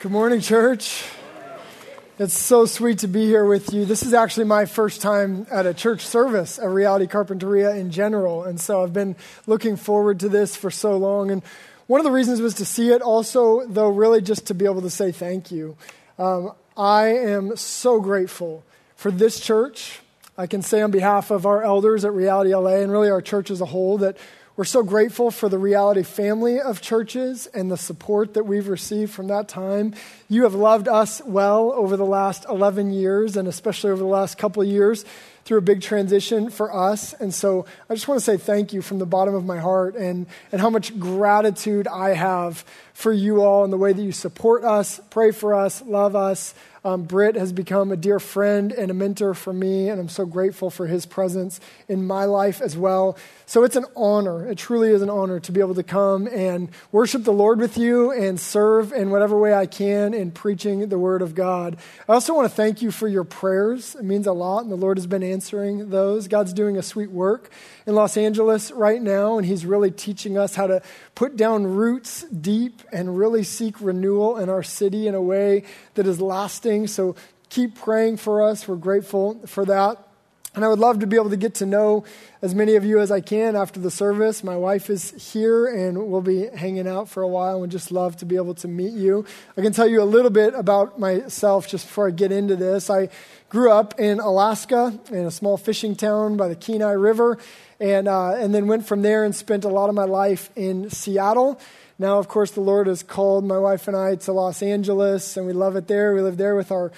Good morning, church. It's so sweet to be here with you. This is actually my first time at a church service at Reality Carpinteria in general. And so I've been looking forward to this for so long. And one of the reasons was to see it, also, though, really just to be able to say thank you. Um, I am so grateful for this church. I can say on behalf of our elders at Reality LA and really our church as a whole that we're so grateful for the reality family of churches and the support that we've received from that time. You have loved us well over the last 11 years, and especially over the last couple of years through a big transition for us. And so I just want to say thank you from the bottom of my heart and, and how much gratitude I have for you all and the way that you support us, pray for us, love us. Um, Britt has become a dear friend and a mentor for me, and I'm so grateful for his presence in my life as well. So it's an honor. It truly is an honor to be able to come and worship the Lord with you and serve in whatever way I can in preaching the Word of God. I also want to thank you for your prayers. It means a lot, and the Lord has been answering those. God's doing a sweet work in Los Angeles right now, and He's really teaching us how to put down roots deep and really seek renewal in our city in a way that is lasting. So keep praying for us. We're grateful for that. And I would love to be able to get to know as many of you as I can after the service. My wife is here and we'll be hanging out for a while and just love to be able to meet you. I can tell you a little bit about myself just before I get into this. I grew up in Alaska in a small fishing town by the Kenai River and, uh, and then went from there and spent a lot of my life in Seattle. Now, of course, the Lord has called my wife and I to Los Angeles and we love it there. We live there with our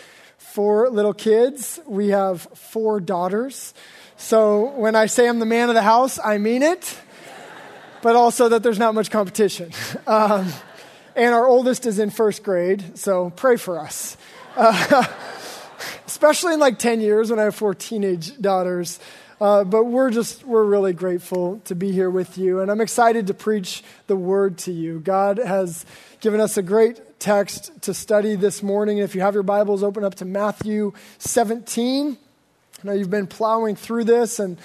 four little kids. We have four daughters. So when I say I'm the man of the house, I mean it, but also that there's not much competition. Um, and our oldest is in first grade, so pray for us. Uh, especially in like 10 years when I have four teenage daughters. Uh, but we're just, we're really grateful to be here with you. And I'm excited to preach the word to you. God has given us a great text to study this morning. If you have your Bibles, open up to Matthew 17. I know you've been plowing through this, and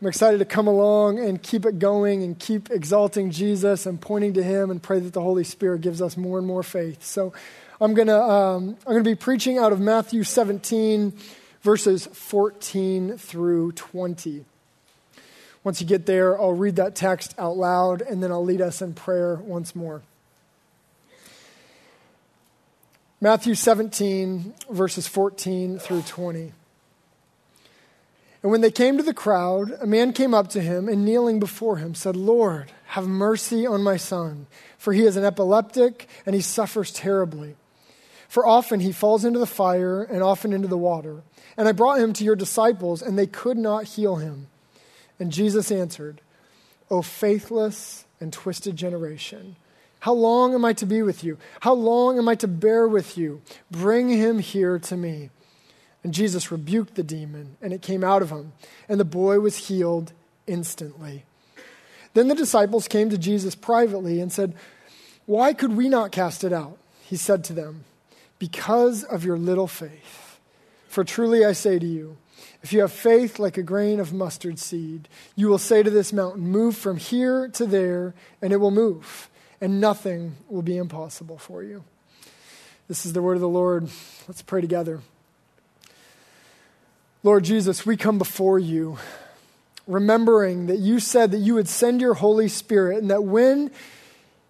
I'm excited to come along and keep it going and keep exalting Jesus and pointing to Him and pray that the Holy Spirit gives us more and more faith. So I'm going to um, I'm to be preaching out of Matthew 17 verses 14 through 20. Once you get there, I'll read that text out loud and then I'll lead us in prayer once more. Matthew 17, verses 14 through 20. And when they came to the crowd, a man came up to him and kneeling before him said, Lord, have mercy on my son, for he is an epileptic and he suffers terribly. For often he falls into the fire and often into the water. And I brought him to your disciples, and they could not heal him. And Jesus answered, O faithless and twisted generation, how long am I to be with you? How long am I to bear with you? Bring him here to me. And Jesus rebuked the demon, and it came out of him, and the boy was healed instantly. Then the disciples came to Jesus privately and said, Why could we not cast it out? He said to them, Because of your little faith. For truly I say to you, if you have faith like a grain of mustard seed, you will say to this mountain, Move from here to there, and it will move, and nothing will be impossible for you. This is the word of the Lord. Let's pray together. Lord Jesus, we come before you, remembering that you said that you would send your Holy Spirit, and that when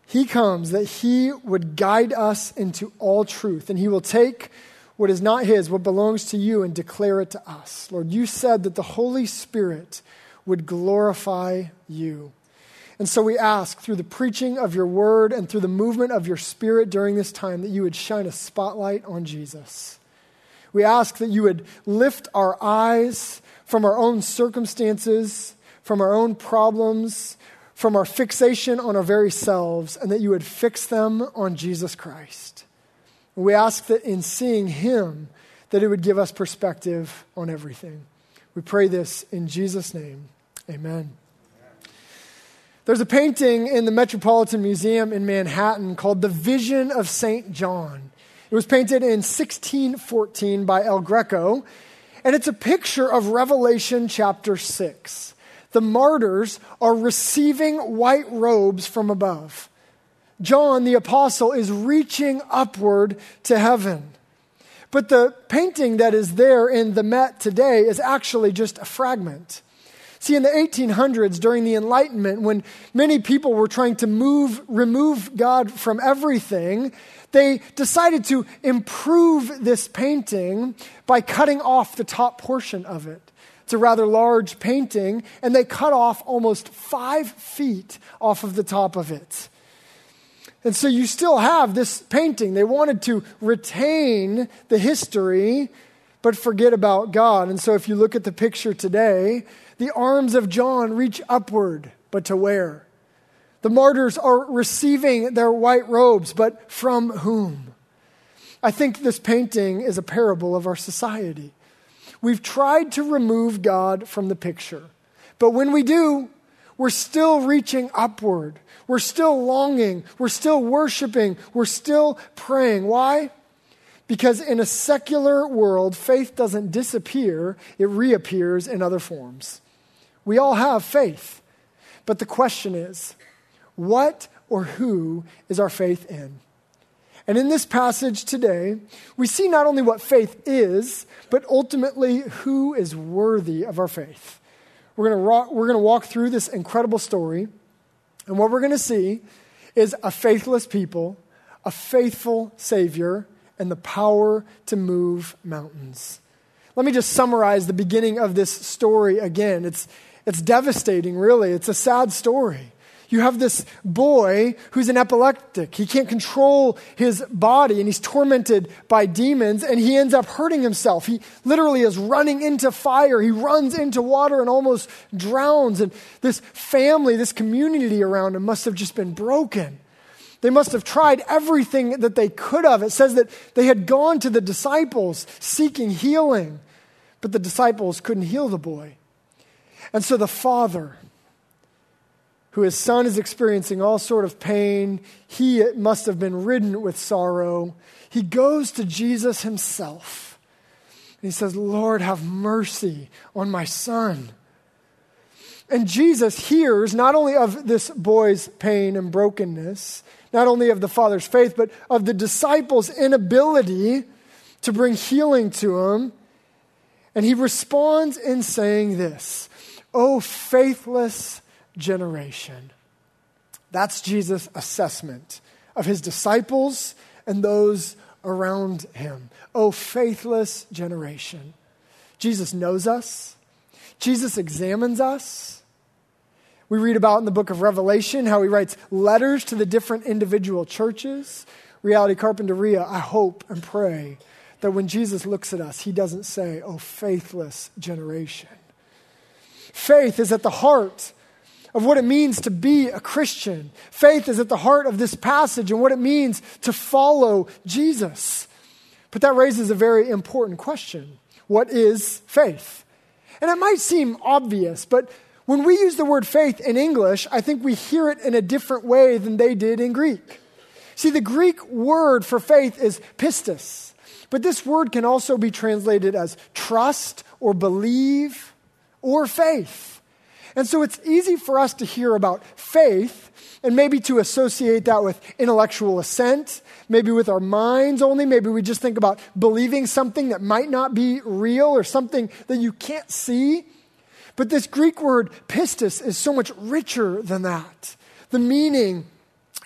he comes, that he would guide us into all truth, and he will take what is not his, what belongs to you, and declare it to us. Lord, you said that the Holy Spirit would glorify you. And so we ask through the preaching of your word and through the movement of your spirit during this time that you would shine a spotlight on Jesus. We ask that you would lift our eyes from our own circumstances, from our own problems, from our fixation on our very selves, and that you would fix them on Jesus Christ. We ask that in seeing him, that it would give us perspective on everything. We pray this in Jesus' name. Amen. There's a painting in the Metropolitan Museum in Manhattan called The Vision of St. John. It was painted in 1614 by El Greco, and it's a picture of Revelation chapter 6. The martyrs are receiving white robes from above. John the Apostle is reaching upward to heaven. But the painting that is there in the Met today is actually just a fragment. See, in the 1800s, during the Enlightenment, when many people were trying to move, remove God from everything, they decided to improve this painting by cutting off the top portion of it. It's a rather large painting, and they cut off almost five feet off of the top of it. And so you still have this painting. They wanted to retain the history, but forget about God. And so if you look at the picture today, the arms of John reach upward, but to where? The martyrs are receiving their white robes, but from whom? I think this painting is a parable of our society. We've tried to remove God from the picture, but when we do, we're still reaching upward. We're still longing. We're still worshiping. We're still praying. Why? Because in a secular world, faith doesn't disappear, it reappears in other forms. We all have faith. But the question is, what or who is our faith in? And in this passage today, we see not only what faith is, but ultimately who is worthy of our faith. We're going to we're going to walk through this incredible story, and what we're going to see is a faithless people, a faithful Savior, and the power to move mountains. Let me just summarize the beginning of this story again. It's, it's devastating, really. It's a sad story. You have this boy who's an epileptic. He can't control his body and he's tormented by demons and he ends up hurting himself. He literally is running into fire. He runs into water and almost drowns. And this family, this community around him must have just been broken. They must have tried everything that they could have. It says that they had gone to the disciples seeking healing, but the disciples couldn't heal the boy. And so the father, who his son is experiencing all sort of pain, he must have been ridden with sorrow. He goes to Jesus himself. And he says, Lord, have mercy on my son. And Jesus hears not only of this boy's pain and brokenness, not only of the father's faith, but of the disciples' inability to bring healing to him. And he responds in saying this Oh, faithless generation. That's Jesus' assessment of his disciples and those around him. Oh, faithless generation. Jesus knows us, Jesus examines us. We read about in the book of Revelation how he writes letters to the different individual churches. Reality Carpinteria, I hope and pray that when Jesus looks at us, he doesn't say, Oh, faithless generation. Faith is at the heart of what it means to be a Christian. Faith is at the heart of this passage and what it means to follow Jesus. But that raises a very important question What is faith? And it might seem obvious, but when we use the word faith in English, I think we hear it in a different way than they did in Greek. See, the Greek word for faith is pistis, but this word can also be translated as trust or believe or faith. And so it's easy for us to hear about faith and maybe to associate that with intellectual assent, maybe with our minds only. Maybe we just think about believing something that might not be real or something that you can't see. But this Greek word pistis is so much richer than that. The meaning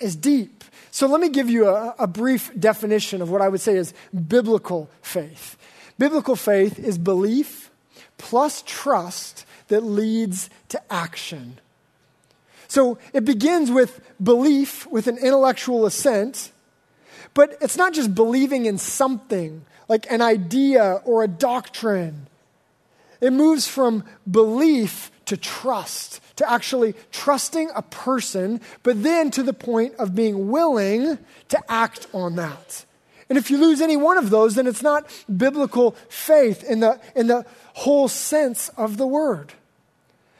is deep. So let me give you a, a brief definition of what I would say is biblical faith. Biblical faith is belief plus trust that leads to action. So it begins with belief, with an intellectual assent, but it's not just believing in something like an idea or a doctrine. It moves from belief to trust, to actually trusting a person, but then to the point of being willing to act on that. And if you lose any one of those, then it's not biblical faith in the, in the whole sense of the word.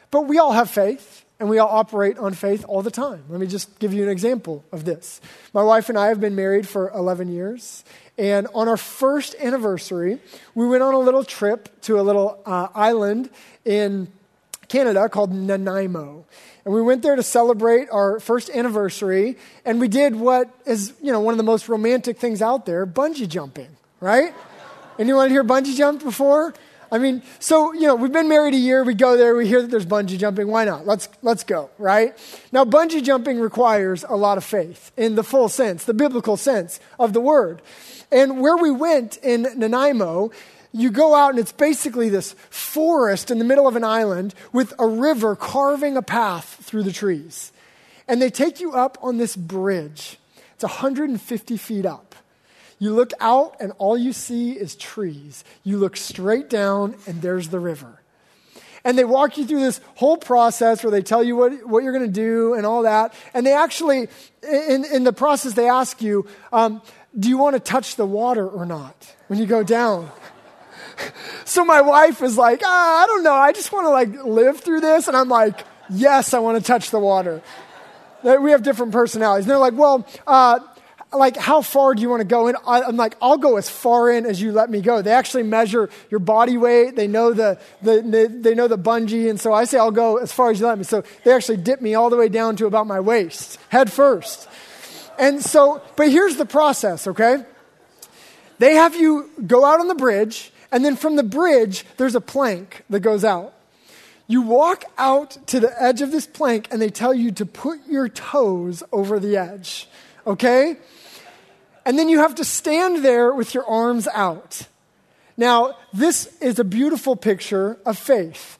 But we all have faith, and we all operate on faith all the time. Let me just give you an example of this. My wife and I have been married for 11 years, and on our first anniversary, we went on a little trip to a little uh, island in Canada called Nanaimo. And we went there to celebrate our first anniversary, and we did what is, you know, one of the most romantic things out there, bungee jumping, right? Anyone here bungee jumped before? I mean, so, you know, we've been married a year, we go there, we hear that there's bungee jumping, why not? Let's, let's go, right? Now, bungee jumping requires a lot of faith in the full sense, the biblical sense of the word. And where we went in Nanaimo, you go out and it's basically this forest in the middle of an island with a river carving a path through the trees. And they take you up on this bridge. It's 150 feet up. You look out, and all you see is trees. You look straight down, and there's the river. And they walk you through this whole process where they tell you what, what you're going to do and all that. And they actually, in, in the process, they ask you, um, Do you want to touch the water or not when you go down? so my wife is like, ah, I don't know. I just want to like live through this. And I'm like, Yes, I want to touch the water. We have different personalities. And they're like, Well, uh, like, how far do you want to go in? I'm like, I'll go as far in as you let me go. They actually measure your body weight. They know the, the, the, they know the bungee. And so I say, I'll go as far as you let me. So they actually dip me all the way down to about my waist, head first. And so, but here's the process, okay? They have you go out on the bridge, and then from the bridge, there's a plank that goes out. You walk out to the edge of this plank, and they tell you to put your toes over the edge, okay? And then you have to stand there with your arms out. Now, this is a beautiful picture of faith.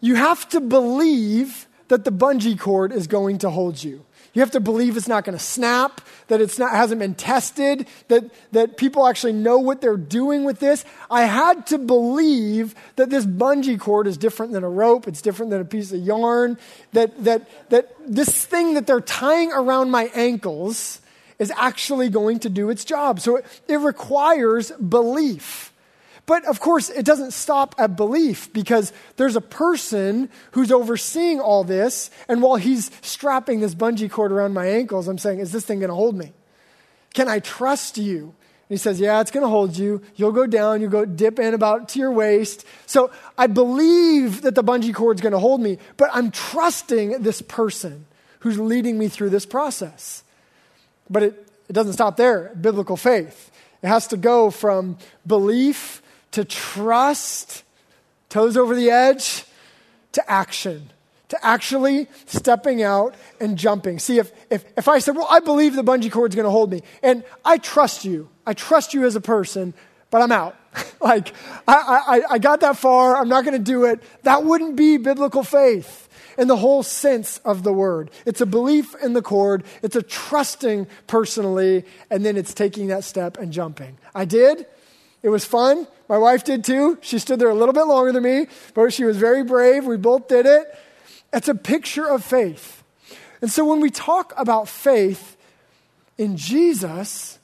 You have to believe that the bungee cord is going to hold you. You have to believe it's not going to snap, that it hasn't been tested, that, that people actually know what they're doing with this. I had to believe that this bungee cord is different than a rope, it's different than a piece of yarn, that, that, that this thing that they're tying around my ankles is actually going to do its job. So it, it requires belief. But of course, it doesn't stop at belief because there's a person who's overseeing all this. And while he's strapping this bungee cord around my ankles, I'm saying, Is this thing going to hold me? Can I trust you? And he says, Yeah, it's going to hold you. You'll go down, you'll go dip in about to your waist. So I believe that the bungee cord's going to hold me, but I'm trusting this person who's leading me through this process. But it, it doesn't stop there, biblical faith. It has to go from belief to trust, toes over the edge, to action, to actually stepping out and jumping. See, if, if, if I said, Well, I believe the bungee cord's going to hold me, and I trust you, I trust you as a person, but I'm out. like, I, I, I got that far, I'm not going to do it. That wouldn't be biblical faith in the whole sense of the word. It's a belief in the cord, it's a trusting personally, and then it's taking that step and jumping. I did. It was fun. My wife did too. She stood there a little bit longer than me, but she was very brave. We both did it. It's a picture of faith. And so when we talk about faith in Jesus,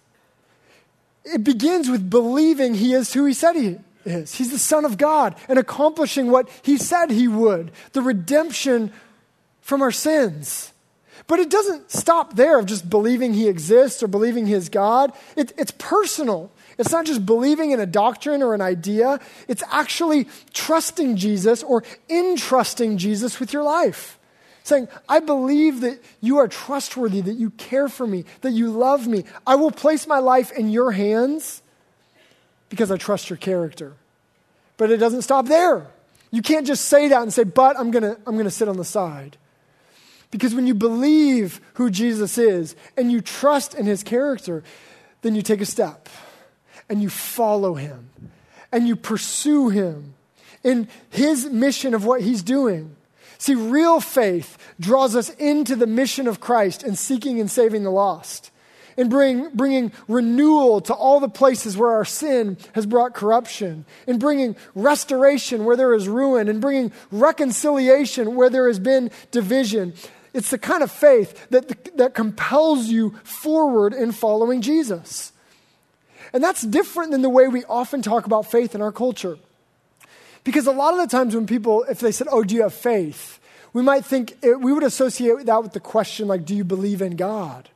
it begins with believing he is who he said he is. He's the Son of God and accomplishing what He said He would the redemption from our sins. But it doesn't stop there of just believing He exists or believing He is God. It, it's personal. It's not just believing in a doctrine or an idea, it's actually trusting Jesus or entrusting Jesus with your life. Saying, I believe that you are trustworthy, that you care for me, that you love me. I will place my life in your hands because I trust your character. But it doesn't stop there. You can't just say that and say, but I'm going to I'm going to sit on the side. Because when you believe who Jesus is and you trust in his character, then you take a step and you follow him and you pursue him in his mission of what he's doing. See, real faith draws us into the mission of Christ and seeking and saving the lost in bring, bringing renewal to all the places where our sin has brought corruption, in bringing restoration where there is ruin, in bringing reconciliation where there has been division. It's the kind of faith that, that compels you forward in following Jesus. And that's different than the way we often talk about faith in our culture. Because a lot of the times when people, if they said, Oh, do you have faith? we might think, we would associate that with the question, like, Do you believe in God?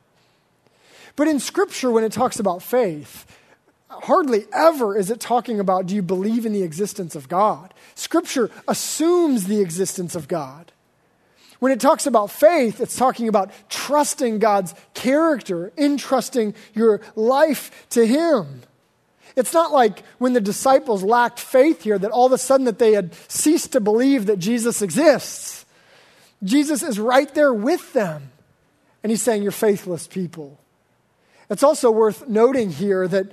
But in Scripture, when it talks about faith, hardly ever is it talking about do you believe in the existence of God? Scripture assumes the existence of God. When it talks about faith, it's talking about trusting God's character, entrusting your life to Him. It's not like when the disciples lacked faith here that all of a sudden that they had ceased to believe that Jesus exists. Jesus is right there with them. And he's saying, You're faithless people. It's also worth noting here that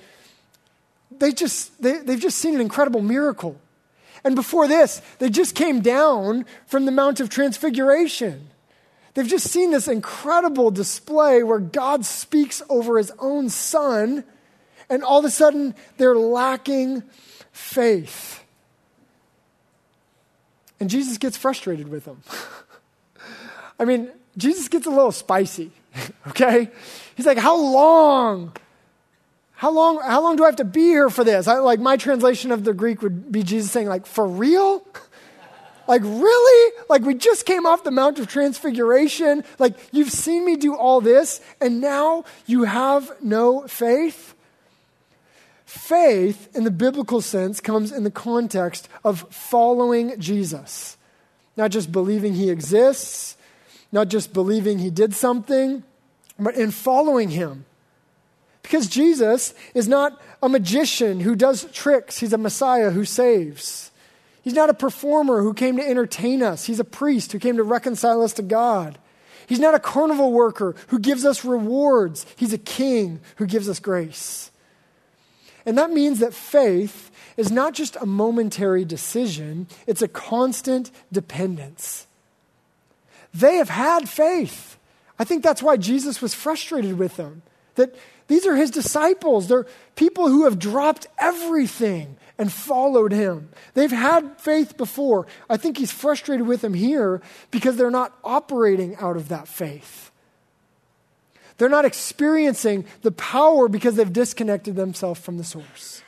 they just, they, they've just seen an incredible miracle. And before this, they just came down from the Mount of Transfiguration. They've just seen this incredible display where God speaks over his own son, and all of a sudden they're lacking faith. And Jesus gets frustrated with them. I mean, Jesus gets a little spicy, okay? He's like, How long? How long, how long do I have to be here for this? I, like my translation of the Greek would be Jesus saying, like, for real? like, really? Like, we just came off the Mount of Transfiguration. Like, you've seen me do all this, and now you have no faith? Faith, in the biblical sense, comes in the context of following Jesus, not just believing he exists, not just believing he did something, but in following him. Because Jesus is not a magician who does tricks, he's a Messiah who saves. He's not a performer who came to entertain us, he's a priest who came to reconcile us to God. He's not a carnival worker who gives us rewards, he's a king who gives us grace. And that means that faith is not just a momentary decision, it's a constant dependence. They have had faith. I think that's why Jesus was frustrated with them. That these are his disciples. They're people who have dropped everything and followed him. They've had faith before. I think he's frustrated with them here because they're not operating out of that faith. They're not experiencing the power because they've disconnected themselves from the source.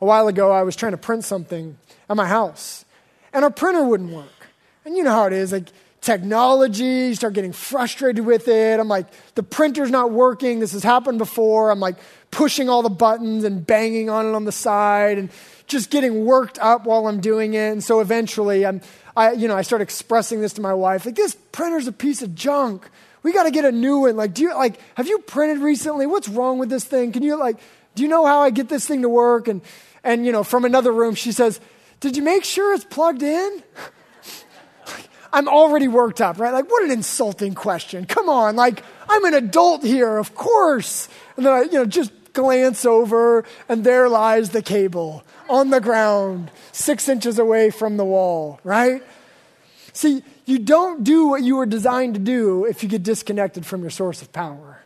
A while ago, I was trying to print something at my house, and our printer wouldn't work. And you know how it is. Like, technology, you start getting frustrated with it. I'm like, the printer's not working. This has happened before. I'm like pushing all the buttons and banging on it on the side and just getting worked up while I'm doing it. And so eventually I'm, I, you know, I start expressing this to my wife. Like, this printer's a piece of junk. We got to get a new one. Like, do you, like, have you printed recently? What's wrong with this thing? Can you, like, do you know how I get this thing to work? And, and, you know, from another room, she says, did you make sure it's plugged in? I'm already worked up, right? Like, what an insulting question. Come on, like, I'm an adult here, of course. And then I, you know, just glance over, and there lies the cable on the ground, six inches away from the wall, right? See, you don't do what you were designed to do if you get disconnected from your source of power.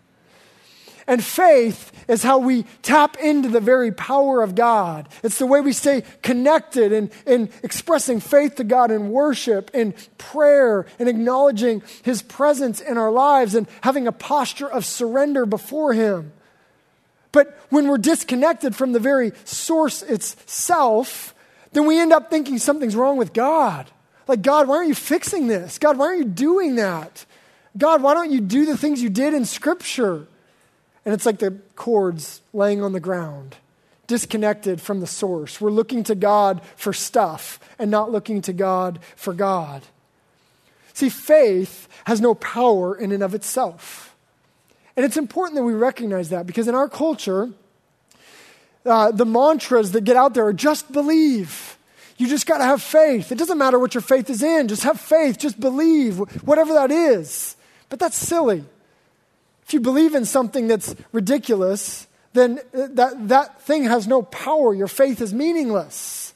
And faith is how we tap into the very power of God. It's the way we stay connected in, in expressing faith to God in worship, in prayer, and acknowledging His presence in our lives and having a posture of surrender before Him. But when we're disconnected from the very source itself, then we end up thinking something's wrong with God. Like, God, why aren't you fixing this? God, why aren't you doing that? God, why don't you do the things you did in Scripture? And it's like the cords laying on the ground, disconnected from the source. We're looking to God for stuff and not looking to God for God. See, faith has no power in and of itself. And it's important that we recognize that because in our culture, uh, the mantras that get out there are just believe. You just got to have faith. It doesn't matter what your faith is in, just have faith, just believe, whatever that is. But that's silly. If you believe in something that's ridiculous, then that, that thing has no power. Your faith is meaningless.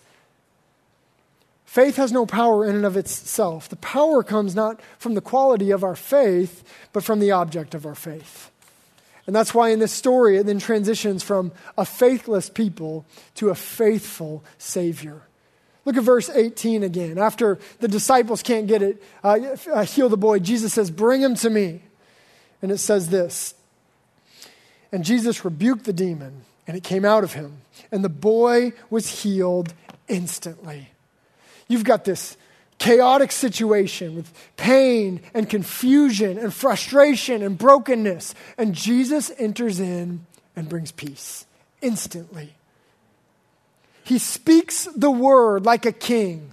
Faith has no power in and of itself. The power comes not from the quality of our faith, but from the object of our faith. And that's why in this story it then transitions from a faithless people to a faithful Savior. Look at verse 18 again. After the disciples can't get it, uh, uh heal the boy, Jesus says, Bring him to me. And it says this And Jesus rebuked the demon, and it came out of him. And the boy was healed instantly. You've got this chaotic situation with pain and confusion and frustration and brokenness. And Jesus enters in and brings peace instantly. He speaks the word like a king,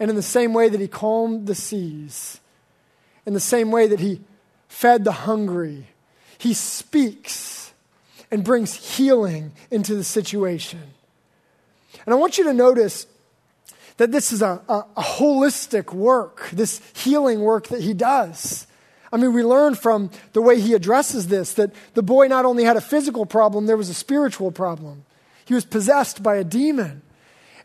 and in the same way that he calmed the seas, in the same way that he fed the hungry, he speaks and brings healing into the situation. And I want you to notice that this is a, a, a, holistic work, this healing work that he does. I mean, we learn from the way he addresses this that the boy not only had a physical problem, there was a spiritual problem. He was possessed by a demon.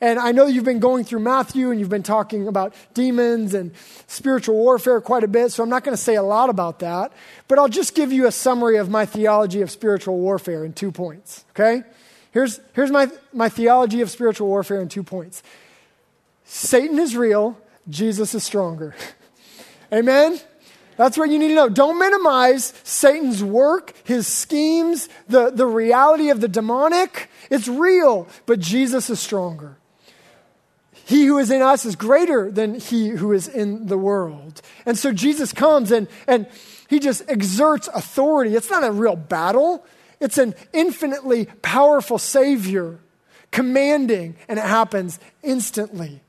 And I know you've been going through Matthew and you've been talking about demons and spiritual warfare quite a bit, so I'm not going to say a lot about that. But I'll just give you a summary of my theology of spiritual warfare in two points, okay? Here's, here's my, my theology of spiritual warfare in two points Satan is real, Jesus is stronger. Amen? That's what you need to know. Don't minimize Satan's work, his schemes, the, the reality of the demonic. It's real, but Jesus is stronger. He who is in us is greater than he who is in the world. And so Jesus comes and, and he just exerts authority. It's not a real battle, it's an infinitely powerful Savior commanding, and it happens instantly.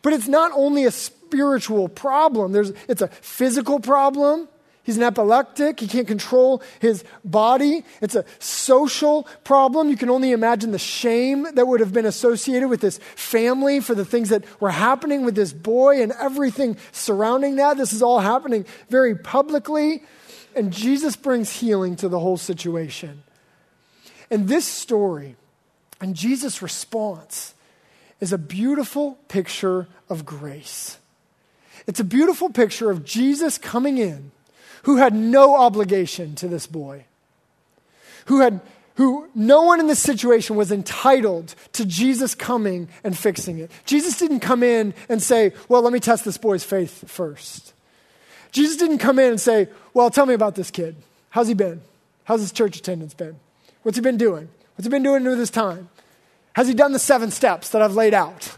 But it's not only a spiritual problem, There's, it's a physical problem. He's an epileptic. He can't control his body. It's a social problem. You can only imagine the shame that would have been associated with this family for the things that were happening with this boy and everything surrounding that. This is all happening very publicly. And Jesus brings healing to the whole situation. And this story and Jesus' response is a beautiful picture of grace. It's a beautiful picture of Jesus coming in who had no obligation to this boy, who had who no one in this situation was entitled to Jesus coming and fixing it. Jesus didn't come in and say, Well, let me test this boy's faith first. Jesus didn't come in and say, Well, tell me about this kid. How's he been? How's his church attendance been? What's he been doing? What's he been doing with his time? Has he done the seven steps that I've laid out?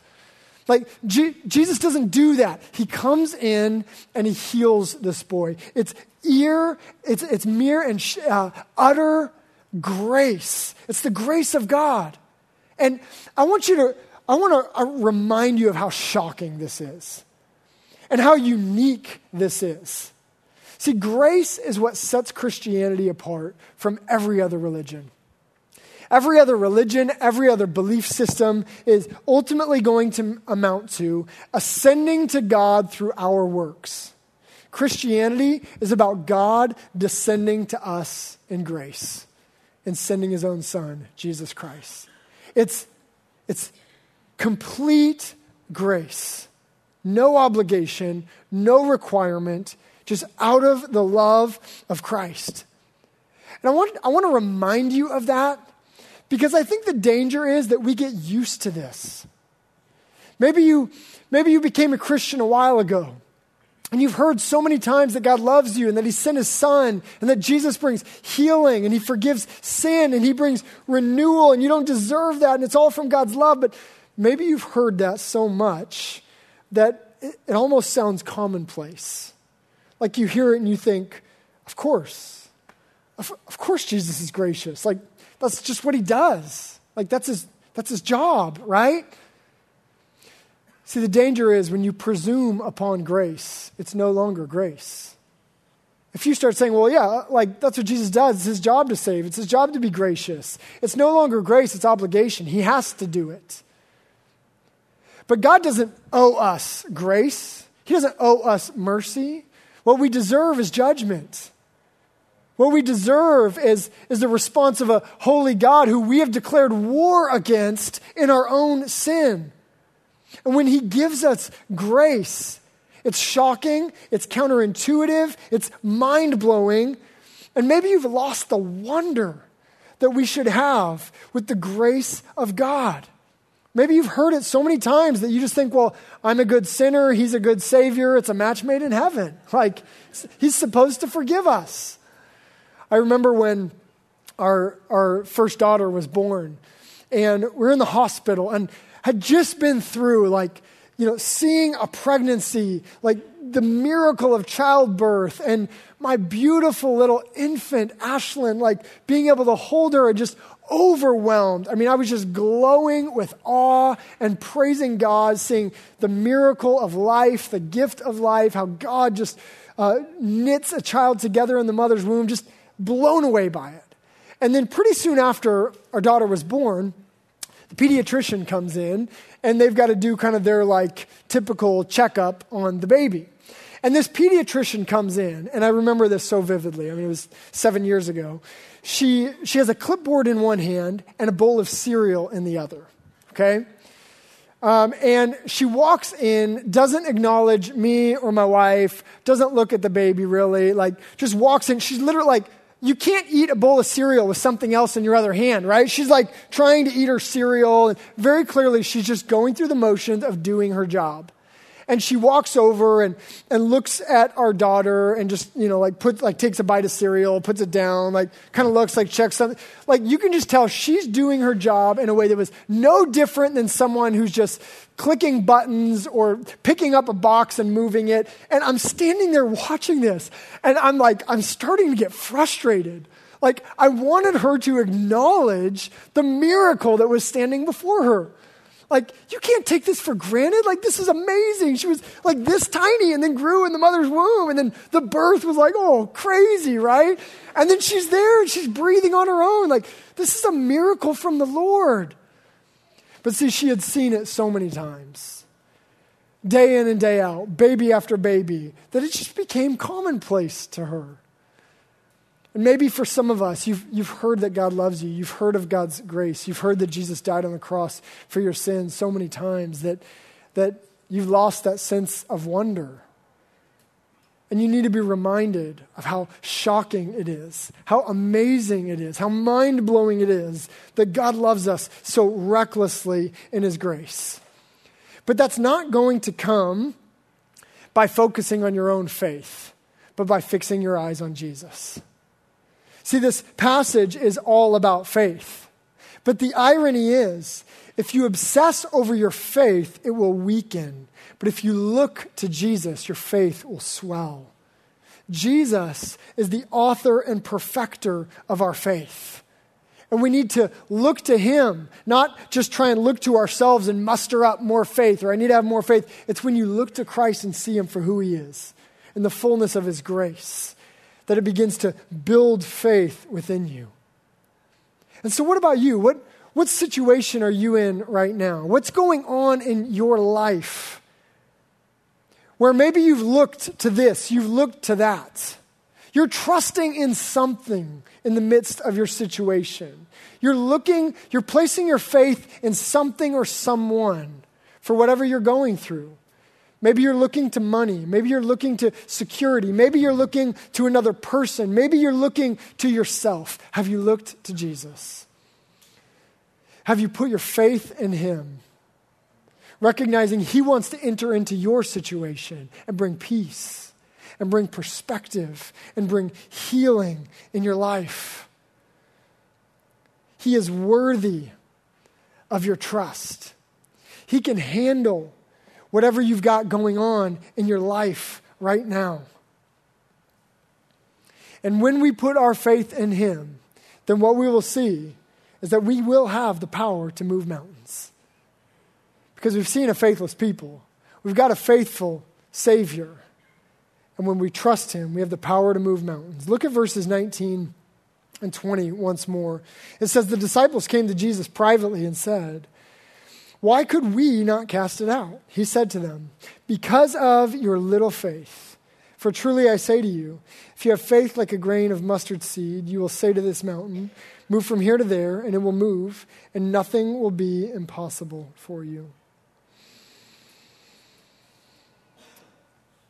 Like, G- Jesus doesn't do that. He comes in and he heals this boy. It's ear, it's, it's mere and sh- uh, utter grace. It's the grace of God. And I want you to, I want to uh, remind you of how shocking this is and how unique this is. See, grace is what sets Christianity apart from every other religion. Every other religion, every other belief system is ultimately going to amount to ascending to God through our works. Christianity is about God descending to us in grace and sending his own son, Jesus Christ. It's, it's complete grace, no obligation, no requirement, just out of the love of Christ. And I want, I want to remind you of that because I think the danger is that we get used to this. Maybe you, maybe you became a Christian a while ago. And you've heard so many times that God loves you and that He sent His Son and that Jesus brings healing and He forgives sin and He brings renewal and you don't deserve that and it's all from God's love. But maybe you've heard that so much that it, almost sounds commonplace. Like you hear it and you think, of course, of, of course Jesus is gracious. Like that's just what he does. Like that's his that's his job, right? See, the danger is when you presume upon grace, it's no longer grace. If you start saying, well, yeah, like that's what Jesus does, it's his job to save, it's his job to be gracious, it's no longer grace, it's obligation. He has to do it. But God doesn't owe us grace, He doesn't owe us mercy. What we deserve is judgment. What we deserve is, is the response of a holy God who we have declared war against in our own sin. And when He gives us grace, it's shocking, it's counterintuitive, it's mind blowing, and maybe you've lost the wonder that we should have with the grace of God. Maybe you've heard it so many times that you just think, well, I'm a good sinner, he's a good savior, it's a match made in heaven. Like, he's supposed to forgive us. I remember when our, our first daughter was born, and we are in the hospital and had just been through, like, you know, seeing a pregnancy, like the miracle of childbirth, and my beautiful little infant, Ashlyn, like being able to hold her and just overwhelmed. I mean, I was just glowing with awe and praising God, seeing the miracle of life, the gift of life, how God just uh, knits a child together in the mother's womb, just blown away by it. And then, pretty soon after our daughter was born, the pediatrician comes in and they've got to do kind of their like typical checkup on the baby. And this pediatrician comes in, and I remember this so vividly. I mean, it was seven years ago. She, she has a clipboard in one hand and a bowl of cereal in the other, okay? Um, and she walks in, doesn't acknowledge me or my wife, doesn't look at the baby really, like just walks in. She's literally like, you can't eat a bowl of cereal with something else in your other hand, right? She's like trying to eat her cereal. And very clearly, she's just going through the motions of doing her job. And she walks over and, and looks at our daughter and just, you know, like put, like takes a bite of cereal, puts it down, like kind of looks like checks something. Like you can just tell she's doing her job in a way that was no different than someone who's just clicking buttons or picking up a box and moving it. And I'm standing there watching this and I'm like, I'm starting to get frustrated. Like I wanted her to acknowledge the miracle that was standing before her. Like, you can't take this for granted. Like, this is amazing. She was like this tiny and then grew in the mother's womb. And then the birth was like, oh, crazy, right? And then she's there and she's breathing on her own. Like, this is a miracle from the Lord. But see, she had seen it so many times, day in and day out, baby after baby, that it just became commonplace to her. And maybe for some of us, you've, you've heard that God loves you. You've heard of God's grace. You've heard that Jesus died on the cross for your sins so many times that, that you've lost that sense of wonder. And you need to be reminded of how shocking it is, how amazing it is, how mind blowing it is that God loves us so recklessly in His grace. But that's not going to come by focusing on your own faith, but by fixing your eyes on Jesus. See, this passage is all about faith. But the irony is, if you obsess over your faith, it will weaken. But if you look to Jesus, your faith will swell. Jesus is the author and perfecter of our faith. And we need to look to him, not just try and look to ourselves and muster up more faith, or I need to have more faith. It's when you look to Christ and see him for who he is, in the fullness of his grace that it begins to build faith within you. And so, what about you? What, what situation are you in right now? What's going on in your life? Where maybe you've looked to this, you've looked to that. You're trusting in something in the midst of your situation. You're looking, you're placing your faith in something or someone for whatever you're going through. Maybe you're looking to money. Maybe you're looking to security. Maybe you're looking to another person. Maybe you're looking to yourself. Have you looked to Jesus? Have you put your faith in Him? Recognizing He wants to enter into your situation and bring peace and bring perspective and bring healing in your life. He is worthy of your trust. He can handle whatever you've got going on in your life right now. And when we put our faith in Him, then what we will see is that we will have the power to move mountains. Because we've seen a faithless people, we've got a faithful Savior. And when we trust Him, we have the power to move mountains. Look at verses 19 and 20 once more. It says, The disciples came to Jesus privately and said, why could we not cast it out? He said to them, Because of your little faith. For truly I say to you, if you have faith like a grain of mustard seed, you will say to this mountain, Move from here to there, and it will move, and nothing will be impossible for you.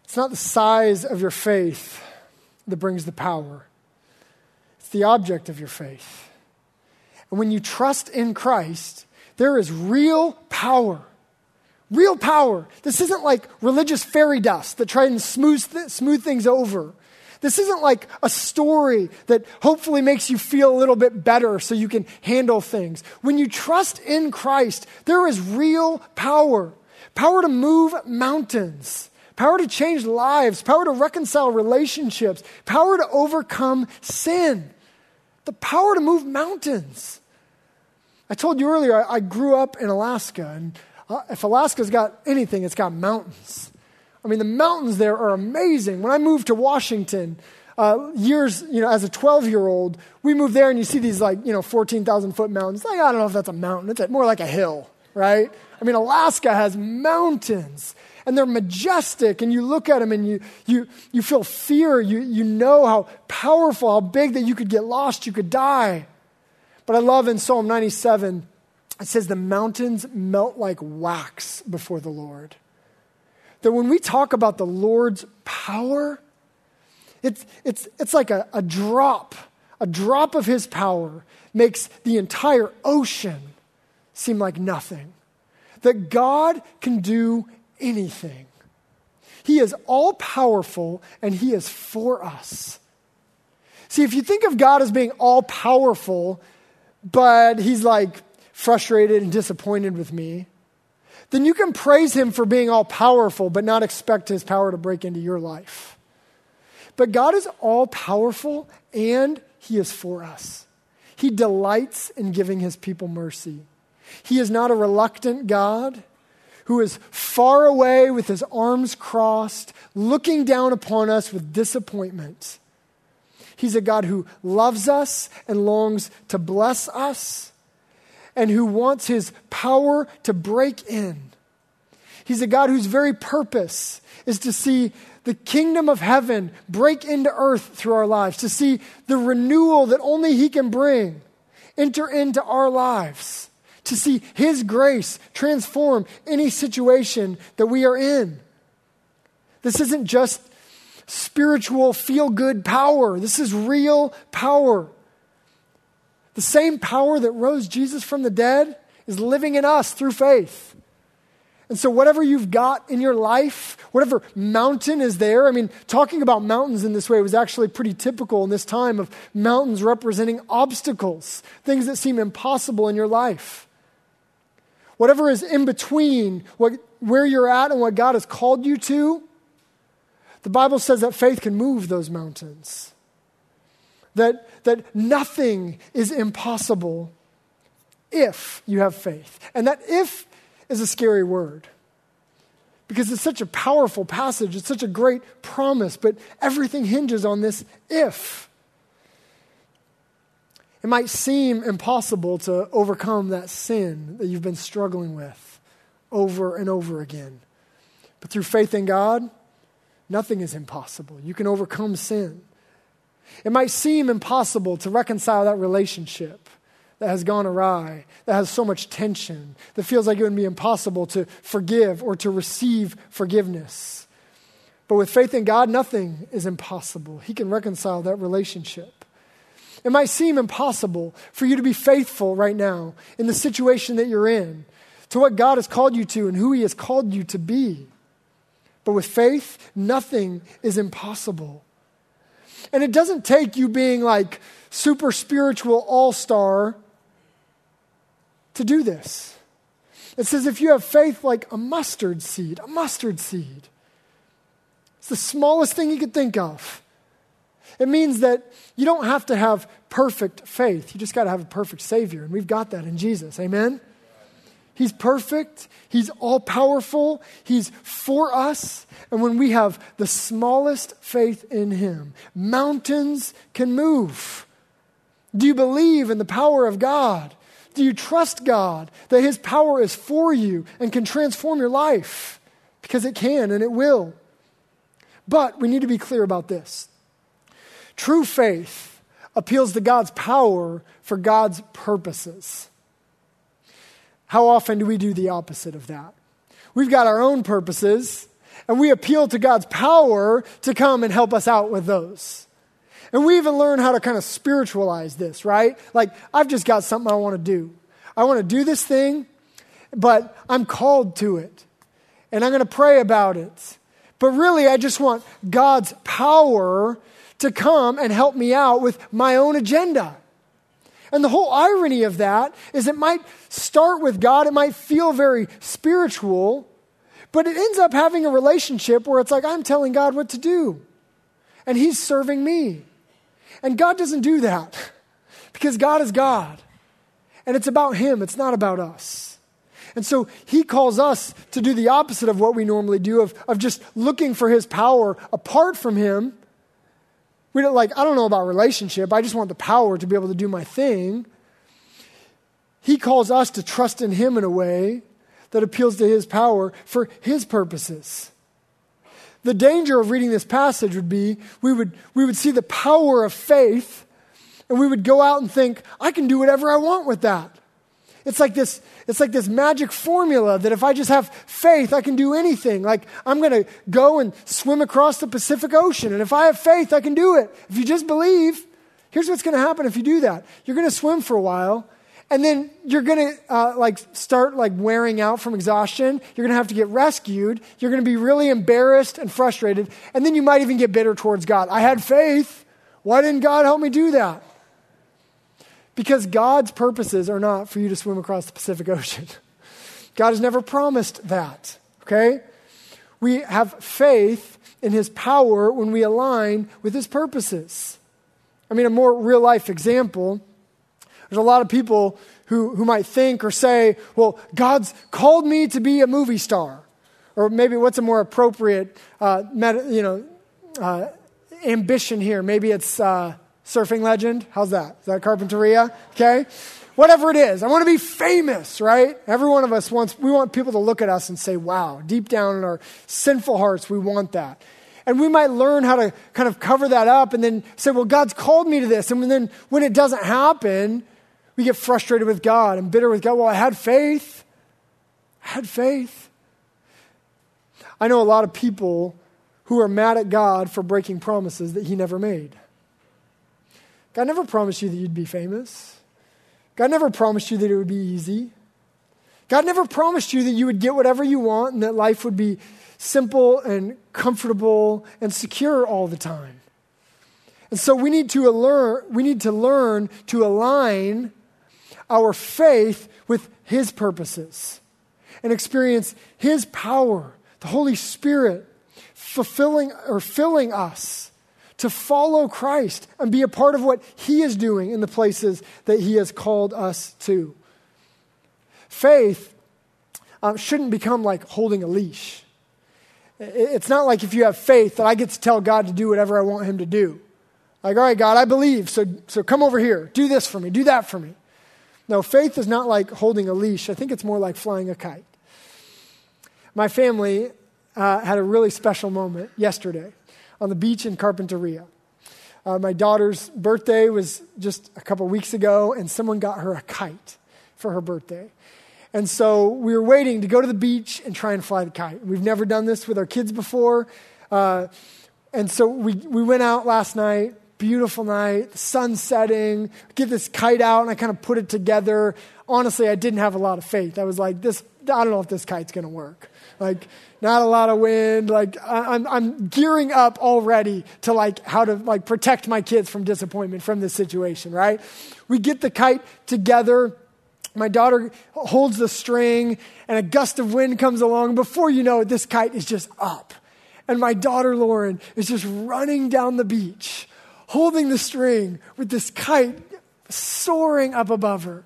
It's not the size of your faith that brings the power, it's the object of your faith. And when you trust in Christ, there is real power. Real power. This isn't like religious fairy dust that try and smooth, th- smooth things over. This isn't like a story that hopefully makes you feel a little bit better so you can handle things. When you trust in Christ, there is real power power to move mountains, power to change lives, power to reconcile relationships, power to overcome sin, the power to move mountains. I told you earlier, I, I grew up in Alaska, and uh, if Alaska's got anything, it's got mountains. I mean, the mountains there are amazing. When I moved to Washington, uh, years, you know, as a 12 year old, we moved there and you see these like, you know, 14,000 foot mountains. Like, I don't know if that's a mountain. It's more like a hill, right? I mean, Alaska has mountains and they're majestic and you look at them and you, you, you feel fear. You, you know how powerful, how big that you could get lost, you could die. But I love in Psalm 97, it says, The mountains melt like wax before the Lord. That when we talk about the Lord's power, it's, it's, it's like a, a drop, a drop of his power makes the entire ocean seem like nothing. That God can do anything. He is all powerful and he is for us. See, if you think of God as being all powerful, but he's like frustrated and disappointed with me, then you can praise him for being all powerful, but not expect his power to break into your life. But God is all powerful and He is for us. He delights in giving His people mercy. He is not a reluctant God who is far away with His arms crossed, looking down upon us with disappointment. He's a God who loves us and longs to bless us and who wants His power to break in. He's a God whose very purpose is to see the kingdom of heaven break into earth through our lives, to see the renewal that only He can bring enter into our lives, to see His grace transform any situation that we are in. This isn't just spiritual feel good power, this is real power. The same power that rose Jesus from the dead is living in us through faith. And so, whatever you've got in your life, whatever mountain is there, I mean, talking about mountains in this way was actually pretty typical in this time of mountains representing obstacles, things that seem impossible in your life. Whatever is in between what, where you're at and what God has called you to, the Bible says that faith can move those mountains. That, that nothing is impossible if you have faith. And that if is a scary word because it's such a powerful passage. It's such a great promise, but everything hinges on this if. It might seem impossible to overcome that sin that you've been struggling with over and over again. But through faith in God, nothing is impossible. You can overcome sin. It might seem impossible to reconcile that relationship that has gone awry, that has so much tension, that feels like it would be impossible to forgive or to receive forgiveness. But with faith in God, nothing is impossible. He can reconcile that relationship. It might seem impossible for you to be faithful right now in the situation that you're in, to what God has called you to and who He has called you to be. But with faith, nothing is impossible. And it doesn't take you being like super spiritual all star to do this. It says if you have faith like a mustard seed, a mustard seed. It's the smallest thing you could think of. It means that you don't have to have perfect faith. You just got to have a perfect Savior. And we've got that in Jesus. Amen? He's perfect. He's all powerful. He's for us. And when we have the smallest faith in Him, mountains can move. Do you believe in the power of God? Do you trust God that His power is for you and can transform your life? Because it can and it will. But we need to be clear about this true faith appeals to God's power for God's purposes. How often do we do the opposite of that? We've got our own purposes, and we appeal to God's power to come and help us out with those. And we even learn how to kind of spiritualize this, right? Like, I've just got something I want to do. I want to do this thing, but I'm called to it. And I'm going to pray about it. But really, I just want God's power to come and help me out with my own agenda. And the whole irony of that is it might start with God, it might feel very spiritual, but it ends up having a relationship where it's like I'm telling God what to do, and He's serving me. And God doesn't do that because God is God. And it's about Him, it's not about us. And so He calls us to do the opposite of what we normally do, of, of just looking for His power apart from Him. We don't like, I don't know about relationship, I just want the power to be able to do my thing. He calls us to trust in Him in a way that appeals to His power for His purposes. The danger of reading this passage would be we would, we would see the power of faith and we would go out and think, I can do whatever I want with that. It's like this, it's like this magic formula that if I just have faith, I can do anything. Like I'm going to go and swim across the Pacific Ocean. And if I have faith, I can do it. If you just believe, here's what's going to happen if you do that. You're going to swim for a while and then you're going to uh, like start like wearing out from exhaustion you're going to have to get rescued you're going to be really embarrassed and frustrated and then you might even get bitter towards god i had faith why didn't god help me do that because god's purposes are not for you to swim across the pacific ocean god has never promised that okay we have faith in his power when we align with his purposes i mean a more real life example there's a lot of people who, who might think or say, well, God's called me to be a movie star. Or maybe what's a more appropriate uh, med- you know, uh, ambition here? Maybe it's uh, surfing legend. How's that? Is that Carpinteria? Okay. Whatever it is, I want to be famous, right? Every one of us wants, we want people to look at us and say, wow, deep down in our sinful hearts, we want that. And we might learn how to kind of cover that up and then say, well, God's called me to this. And then when it doesn't happen, we get frustrated with God and bitter with God. Well, I had faith. I had faith. I know a lot of people who are mad at God for breaking promises that He never made. God never promised you that you'd be famous. God never promised you that it would be easy. God never promised you that you would get whatever you want and that life would be simple and comfortable and secure all the time. And so we need to learn, we need to learn to align our faith with His purposes and experience His power, the Holy Spirit, fulfilling or filling us to follow Christ and be a part of what He is doing in the places that He has called us to. Faith um, shouldn't become like holding a leash. It's not like if you have faith that I get to tell God to do whatever I want Him to do. Like, all right, God, I believe, so, so come over here, do this for me, do that for me. No, faith is not like holding a leash. I think it's more like flying a kite. My family uh, had a really special moment yesterday on the beach in Carpinteria. Uh, my daughter's birthday was just a couple weeks ago, and someone got her a kite for her birthday. And so we were waiting to go to the beach and try and fly the kite. We've never done this with our kids before. Uh, and so we, we went out last night beautiful night, sun setting, get this kite out, and I kind of put it together. Honestly, I didn't have a lot of faith. I was like, this, I don't know if this kite's going to work. Like, not a lot of wind. Like, I'm, I'm gearing up already to like how to like protect my kids from disappointment from this situation, right? We get the kite together. My daughter holds the string, and a gust of wind comes along. Before you know it, this kite is just up. And my daughter Lauren is just running down the beach holding the string with this kite soaring up above her.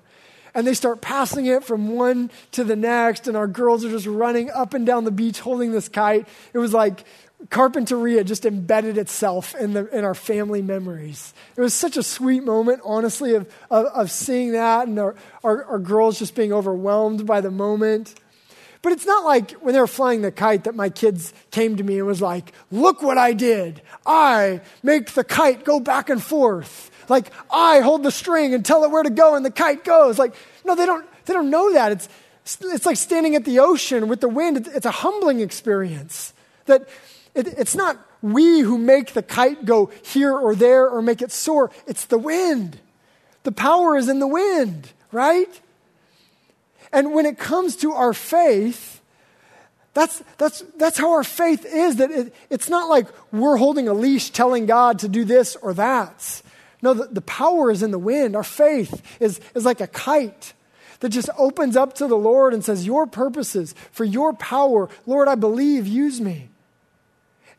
And they start passing it from one to the next, and our girls are just running up and down the beach holding this kite. It was like Carpinteria just embedded itself in, the, in our family memories. It was such a sweet moment, honestly, of, of, of seeing that and our, our, our girls just being overwhelmed by the moment. But it's not like when they were flying the kite that my kids came to me and was like, look what I did. I make the kite go back and forth. Like I hold the string and tell it where to go and the kite goes. Like, no, they don't, they don't know that. It's, it's like standing at the ocean with the wind. It's a humbling experience. That it, it's not we who make the kite go here or there or make it soar. It's the wind. The power is in the wind, right? And when it comes to our faith, that's, that's, that's how our faith is. That it, it's not like we're holding a leash telling God to do this or that. No, the, the power is in the wind. Our faith is, is like a kite that just opens up to the Lord and says, Your purposes, for your power, Lord, I believe, use me.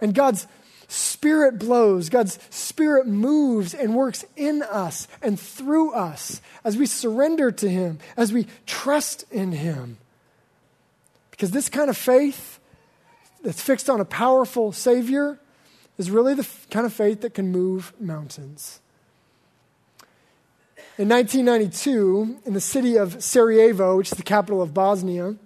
And God's Spirit blows, God's Spirit moves and works in us and through us as we surrender to Him, as we trust in Him. Because this kind of faith that's fixed on a powerful Savior is really the kind of faith that can move mountains. In 1992, in the city of Sarajevo, which is the capital of Bosnia,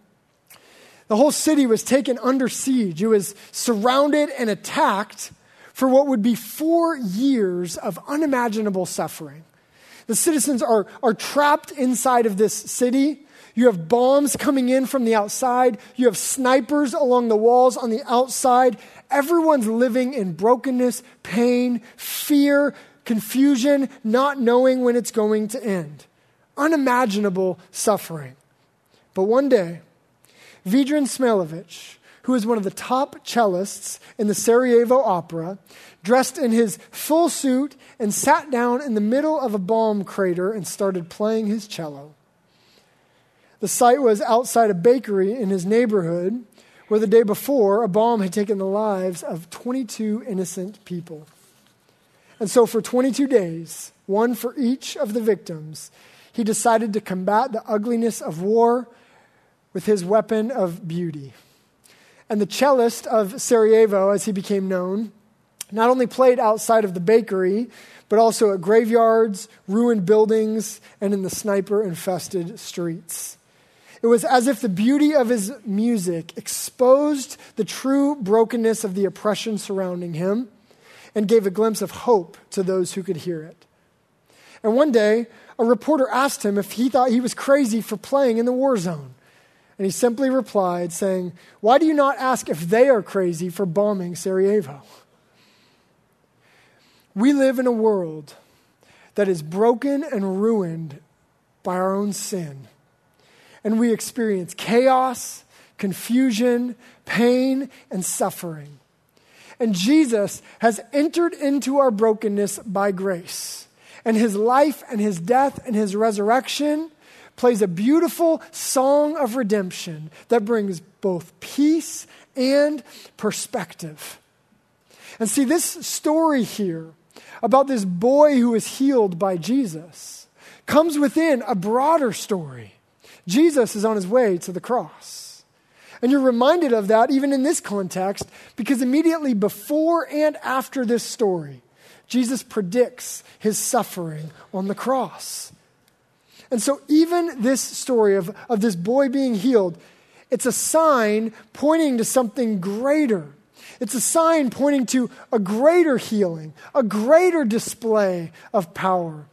the whole city was taken under siege. It was surrounded and attacked for what would be four years of unimaginable suffering. The citizens are, are trapped inside of this city. You have bombs coming in from the outside. You have snipers along the walls on the outside. Everyone's living in brokenness, pain, fear, confusion, not knowing when it's going to end. Unimaginable suffering. But one day, Vedran Smailovic, who is one of the top cellists in the Sarajevo Opera, dressed in his full suit and sat down in the middle of a bomb crater and started playing his cello. The site was outside a bakery in his neighborhood where the day before a bomb had taken the lives of 22 innocent people. And so, for 22 days, one for each of the victims, he decided to combat the ugliness of war with his weapon of beauty. And the cellist of Sarajevo, as he became known, not only played outside of the bakery, but also at graveyards, ruined buildings, and in the sniper infested streets. It was as if the beauty of his music exposed the true brokenness of the oppression surrounding him and gave a glimpse of hope to those who could hear it. And one day, a reporter asked him if he thought he was crazy for playing in the war zone. And he simply replied, saying, Why do you not ask if they are crazy for bombing Sarajevo? We live in a world that is broken and ruined by our own sin. And we experience chaos, confusion, pain, and suffering. And Jesus has entered into our brokenness by grace. And his life and his death and his resurrection plays a beautiful song of redemption that brings both peace and perspective. And see, this story here about this boy who is healed by Jesus comes within a broader story. Jesus is on his way to the cross. And you're reminded of that even in this context because immediately before and after this story, Jesus predicts his suffering on the cross. And so, even this story of, of this boy being healed, it's a sign pointing to something greater. It's a sign pointing to a greater healing, a greater display of power,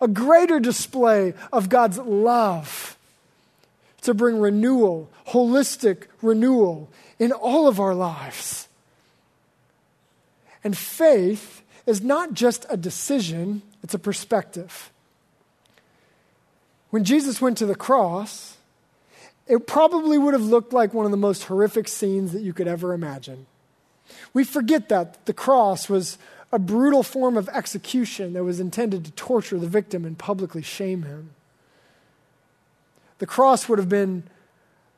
a greater display of God's love to bring renewal, holistic renewal in all of our lives. And faith is not just a decision, it's a perspective. When Jesus went to the cross, it probably would have looked like one of the most horrific scenes that you could ever imagine. We forget that the cross was a brutal form of execution that was intended to torture the victim and publicly shame him. The cross would have been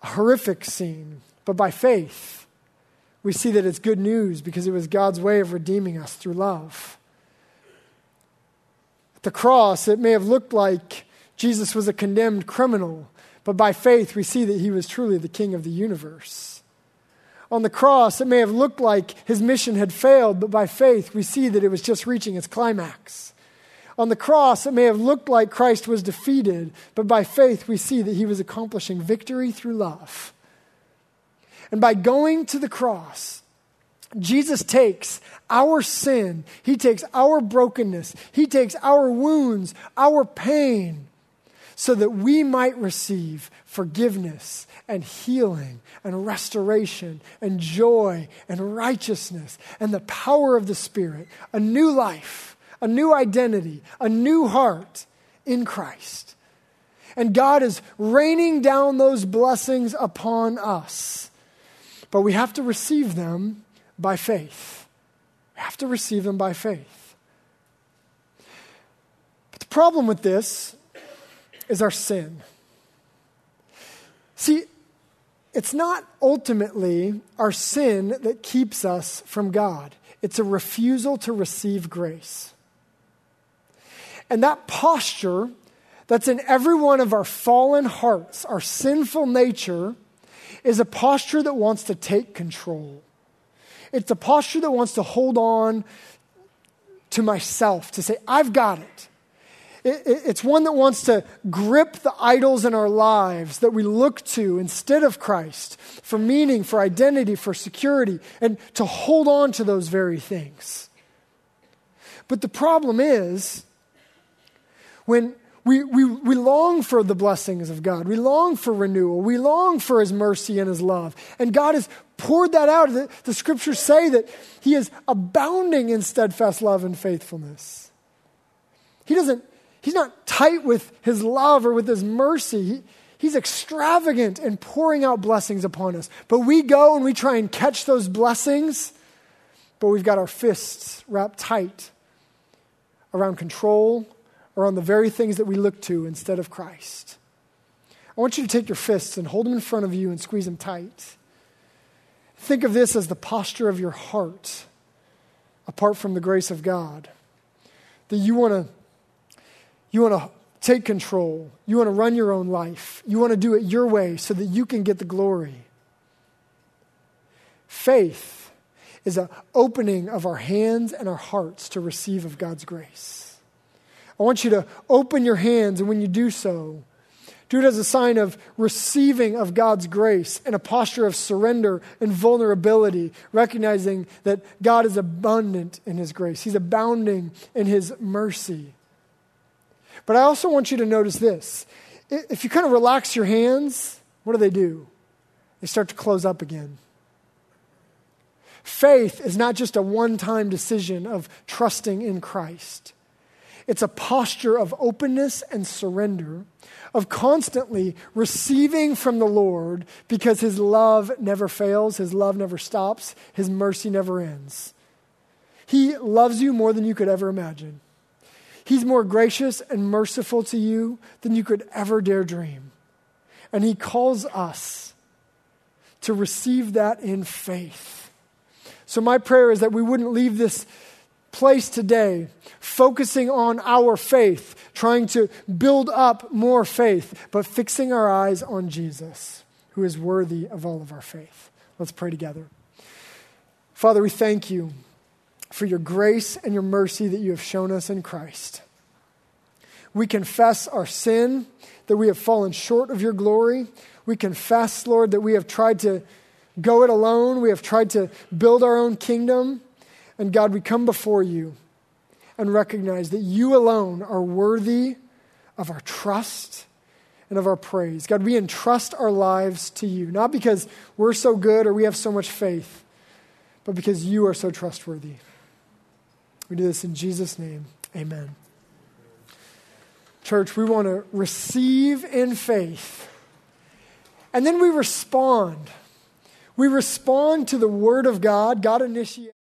a horrific scene, but by faith, we see that it's good news because it was God's way of redeeming us through love. At the cross, it may have looked like Jesus was a condemned criminal, but by faith, we see that he was truly the king of the universe. On the cross, it may have looked like his mission had failed, but by faith, we see that it was just reaching its climax. On the cross, it may have looked like Christ was defeated, but by faith, we see that he was accomplishing victory through love. And by going to the cross, Jesus takes our sin, he takes our brokenness, he takes our wounds, our pain, so that we might receive forgiveness and healing and restoration and joy and righteousness and the power of the Spirit, a new life a new identity, a new heart in Christ. And God is raining down those blessings upon us. But we have to receive them by faith. We have to receive them by faith. But the problem with this is our sin. See, it's not ultimately our sin that keeps us from God, it's a refusal to receive grace. And that posture that's in every one of our fallen hearts, our sinful nature, is a posture that wants to take control. It's a posture that wants to hold on to myself, to say, I've got it. It's one that wants to grip the idols in our lives that we look to instead of Christ for meaning, for identity, for security, and to hold on to those very things. But the problem is when we, we, we long for the blessings of God, we long for renewal, we long for His mercy and His love. And God has poured that out. The, the scriptures say that He is abounding in steadfast love and faithfulness. He doesn't He's not tight with his love or with his mercy. He, he's extravagant in pouring out blessings upon us. But we go and we try and catch those blessings, but we've got our fists wrapped tight around control or on the very things that we look to instead of Christ. I want you to take your fists and hold them in front of you and squeeze them tight. Think of this as the posture of your heart apart from the grace of God. That you want to you want to take control. You want to run your own life. You want to do it your way so that you can get the glory. Faith is an opening of our hands and our hearts to receive of God's grace. I want you to open your hands, and when you do so, do it as a sign of receiving of God's grace and a posture of surrender and vulnerability, recognizing that God is abundant in His grace. He's abounding in His mercy. But I also want you to notice this. If you kind of relax your hands, what do they do? They start to close up again. Faith is not just a one time decision of trusting in Christ. It's a posture of openness and surrender, of constantly receiving from the Lord because His love never fails, His love never stops, His mercy never ends. He loves you more than you could ever imagine. He's more gracious and merciful to you than you could ever dare dream. And He calls us to receive that in faith. So, my prayer is that we wouldn't leave this place today focusing on our faith, trying to build up more faith, but fixing our eyes on Jesus, who is worthy of all of our faith. Let's pray together. Father, we thank you for your grace and your mercy that you have shown us in Christ. We confess our sin, that we have fallen short of your glory. We confess, Lord, that we have tried to go it alone. We have tried to build our own kingdom. And God, we come before you and recognize that you alone are worthy of our trust and of our praise. God, we entrust our lives to you, not because we're so good or we have so much faith, but because you are so trustworthy. We do this in Jesus' name. Amen. Church, we want to receive in faith. And then we respond. We respond to the Word of God. God initiates.